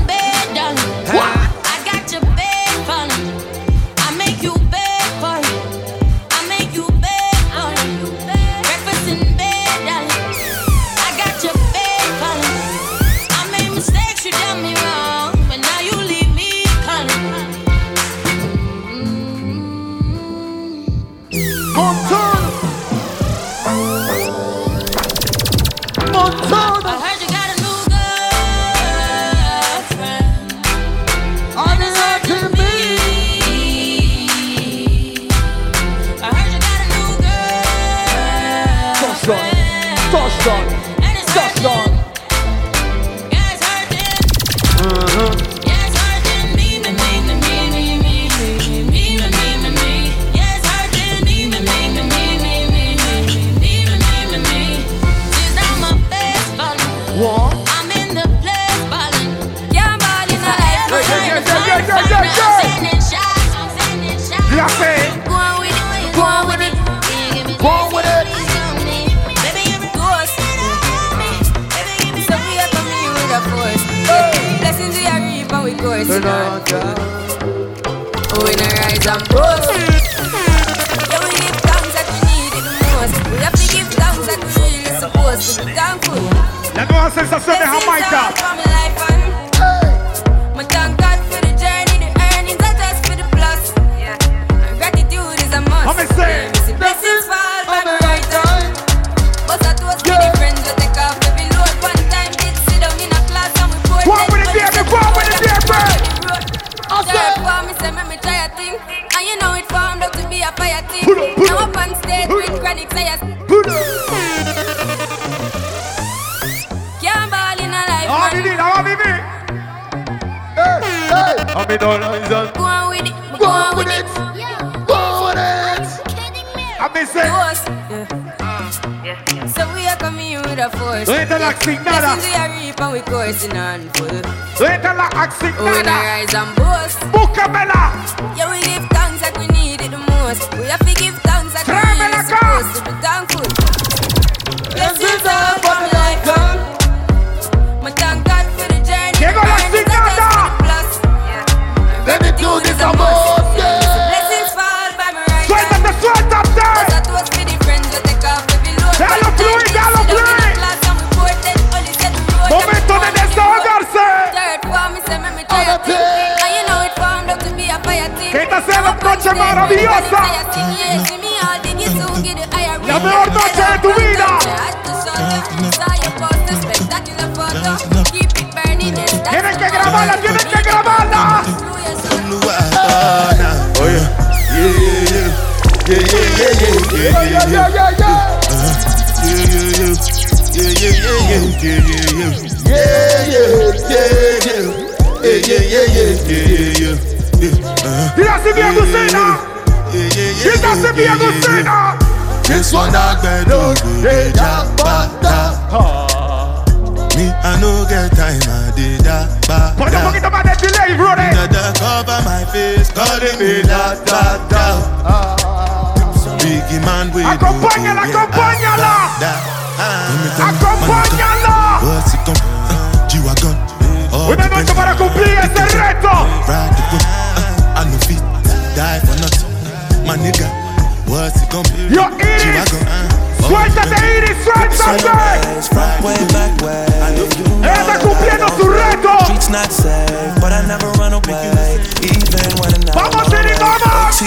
lyrics say. Can't ball in a life. I want I want me. Hey, hey. I'm in all reason. Go on with it. Go on with it. Go with it. I'm in say. So we are coming with a force. Don't interlock, sing nada. Listen to your reap and we coursing on eyes and boast. Bookabella. Yeah, we give thanks like we need it the most. We have. figuring maravillosa. La mejor noche de tu vida. Que grabarla, tienen que grabarla. Oye, yeah, yeah, yeah, yeah, yeah, yeah, yeah, yeah, yeah, yeah, yeah. Mira si that's if you ever say that. This one dog bed dog with Me I no get time I did da. ba But don't forget about that delay road eh? That cover my face calling me da da da Biggie man with Acompañala, acompañala Acompañala Iris, suéltate. Ella está cumpliendo su reto. Streets not safe, but I never run away, even when I'm not. Vamos, Iris, vamos. OT,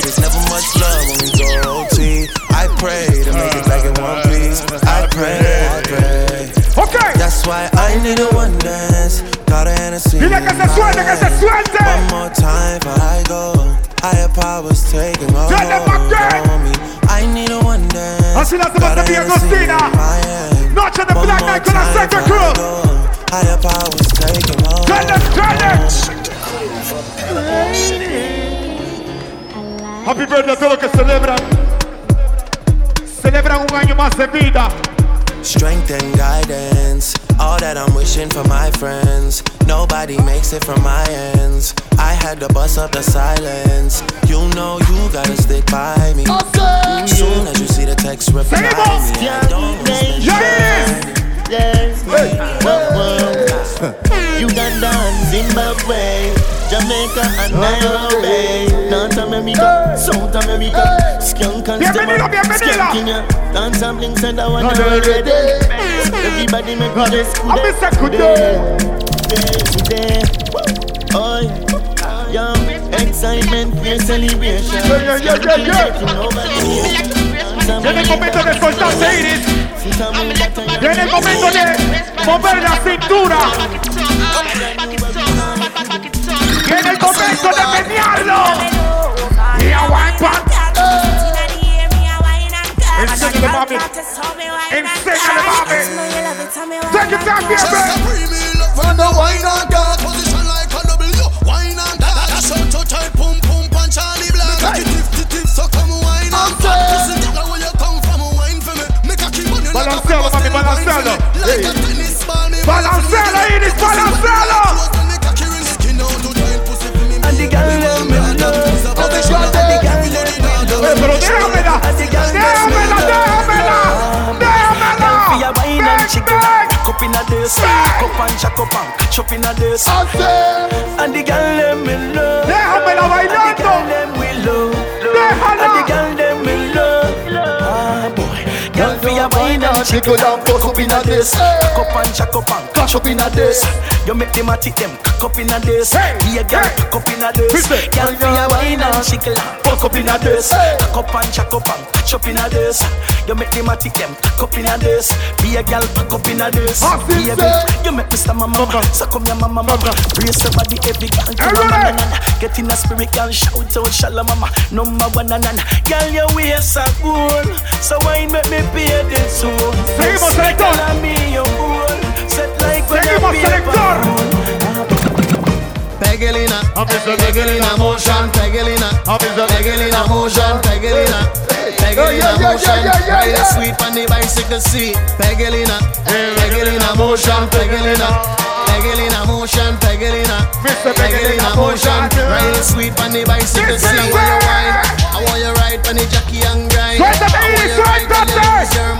there's never much love when we go OT. I pray to make it back in one piece. I pray, I pray. Okay. That's why I need a one dance. Got a Hennessy. Dile que se suelte, que se suelte. One more time before I go. Higher powers taking over me. I need a one dance. La Got a hacemos en Hennessy Agostina. in my hand. Noche de One Black Night con la time Second before I Crew. Higher powers taking over. Turn it, turn it. Happy birthday a todos los que celebran. Celebran un año más de vida. Strength and guidance, all that I'm wishing for my friends. Nobody makes it from my ends. I had to bust up the silence. You know you gotta stick by me. Soon as you see the text, reply me. I don't respect Yes, Uganda and Zimbabwe, Jamaica and Nairobi, North America, South America, skunk and Bienvenido, stomach, bienvenido. skunk in ya, dance and bling said I want No, to no, no, ready. Everybody make me just I miss a good day, Oh, yo, excitement, fear, celebration. Yeah, yeah, yeah, yeah, yeah. Viene el momento de soltarse, Iris. Viene el momento de mover la cintura. Viene el momento de menearlo. Y aguanta. Enséñale, mami. Enséñale, mami. Take it down, baby. From the wine on dark position like a W. Wine on dark. Dash out to tight, pum pum punch Charlie Black. Make it tip tip so come wine on dark. Listen to where you come from, wine for me. Make a keep on you like a Balancealo, mami, balancealo. Like a tennis ball, me Balancealo, Iris, balancealo. Love. Eh, pero déjamela. Déjamela, déjamela. Déjamela. Fia wine and chicken Back up in a this Back up and jack up and catch up in a this And the girl them me love Déjamela bailando. And the girl them we love Déjala. And the girl them me love Ah boy Girl fia wine and chicken down, post up in a this. Back up and jack up and catch up in a this. You make them a tick them cock up in a this. Be a girl cock up in a this. Girl fia wine and chicken Back up in a this. Cock up and jack up and catch up in a this. You make them a tick them cock up in a this. Be a girl cock up in a this. Baby, you make me stand my mama So come here mama mama. Brace body every girl Get in a spirit girl shout out shalom mama. Number one na Girl your waist are cool So wine make me pay the soul Seguimos, selector. Girl, I'm me your fool Set like when Seguimos, selector. Pegelina, eh, Pegelina motion, Pegelina, Pegelina motion, Pegelina, Pegelina motion, ride a sweet on the bicycle seat, Pegelina, eh, Pegelina motion, Pegelina, Pegelina motion, Pegelina, Pegelina motion, ride sweet on the bicycle seat. I want you wine, I want you ride on the jockey and grind. I want you ride till you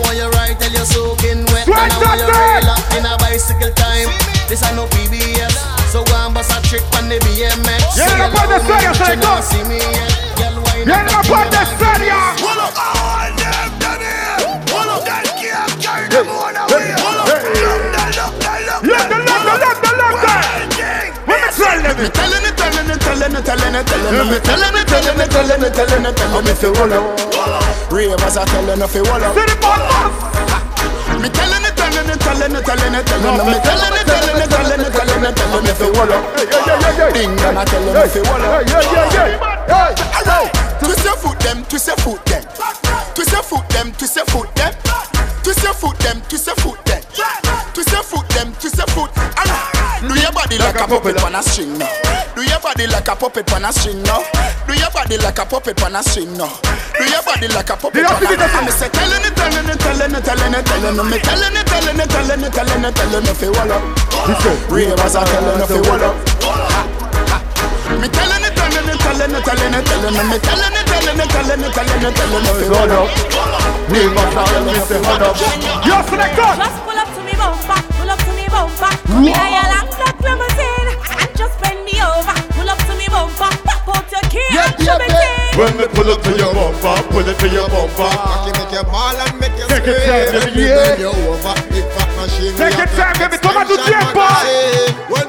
want you ride till you're soaking wet, and I want you ride up in a bicycle time. This I no PBS, so go and bust a trick on the BMX. Viene la parte seria, selector. Viene la parte seria. Left, left, left, left. Let me tell them. Me telling it, telling it, it, it, it, it, it, it, it, it, it, it, it, it, it, it, it, it, it, it, I tell twist your foot them, twist your foot them, twist your foot them, twist your foot them, twist your foot them, twist your foot them, twist your foot them, twist your foot. Alright. Do your body like a puppet on a string now. Do your body like a puppet on a string now. Do your body like a puppet on a string now. Do your body like a puppet on a string now. Me say telling it, telling it, telling it, telling it, telling it. Me telling it, telling it, telling it, telling it, telling it. If you wall up, ravers are telling if you wall up. Me telling it, telling it, telling it, telling it, telling it. Me telling it, telling it, telling it, telling it, telling it. If you wall up, ravers are telling if you wall up. Yo, selector. Just pull up to me bumper. bumper. Come in a long black limousine and just bend me over. Pull up to me bumper, pop out your key Yeah, and show me yeah, thing. When me pull up to your bumper, pull it to your bumper. Cocky make you ball and make you Take your scream. time, baby, Let me yeah. bend you over. Big fat machine. Take we your have time, the baby. Toma tu extension tiempo. magazine. When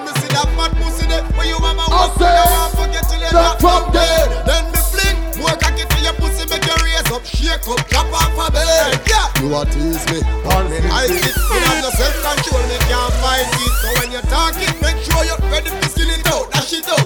you mama walk okay. now I forget till you drop from bed Then me fling More cocky to your pussy Make you raise up Shake up Drop off a bed. Yeah. You a tease me All me I sit You have no self control Me can't fight it. So when you talk it Make sure you're ready to skin it out. Dash it out.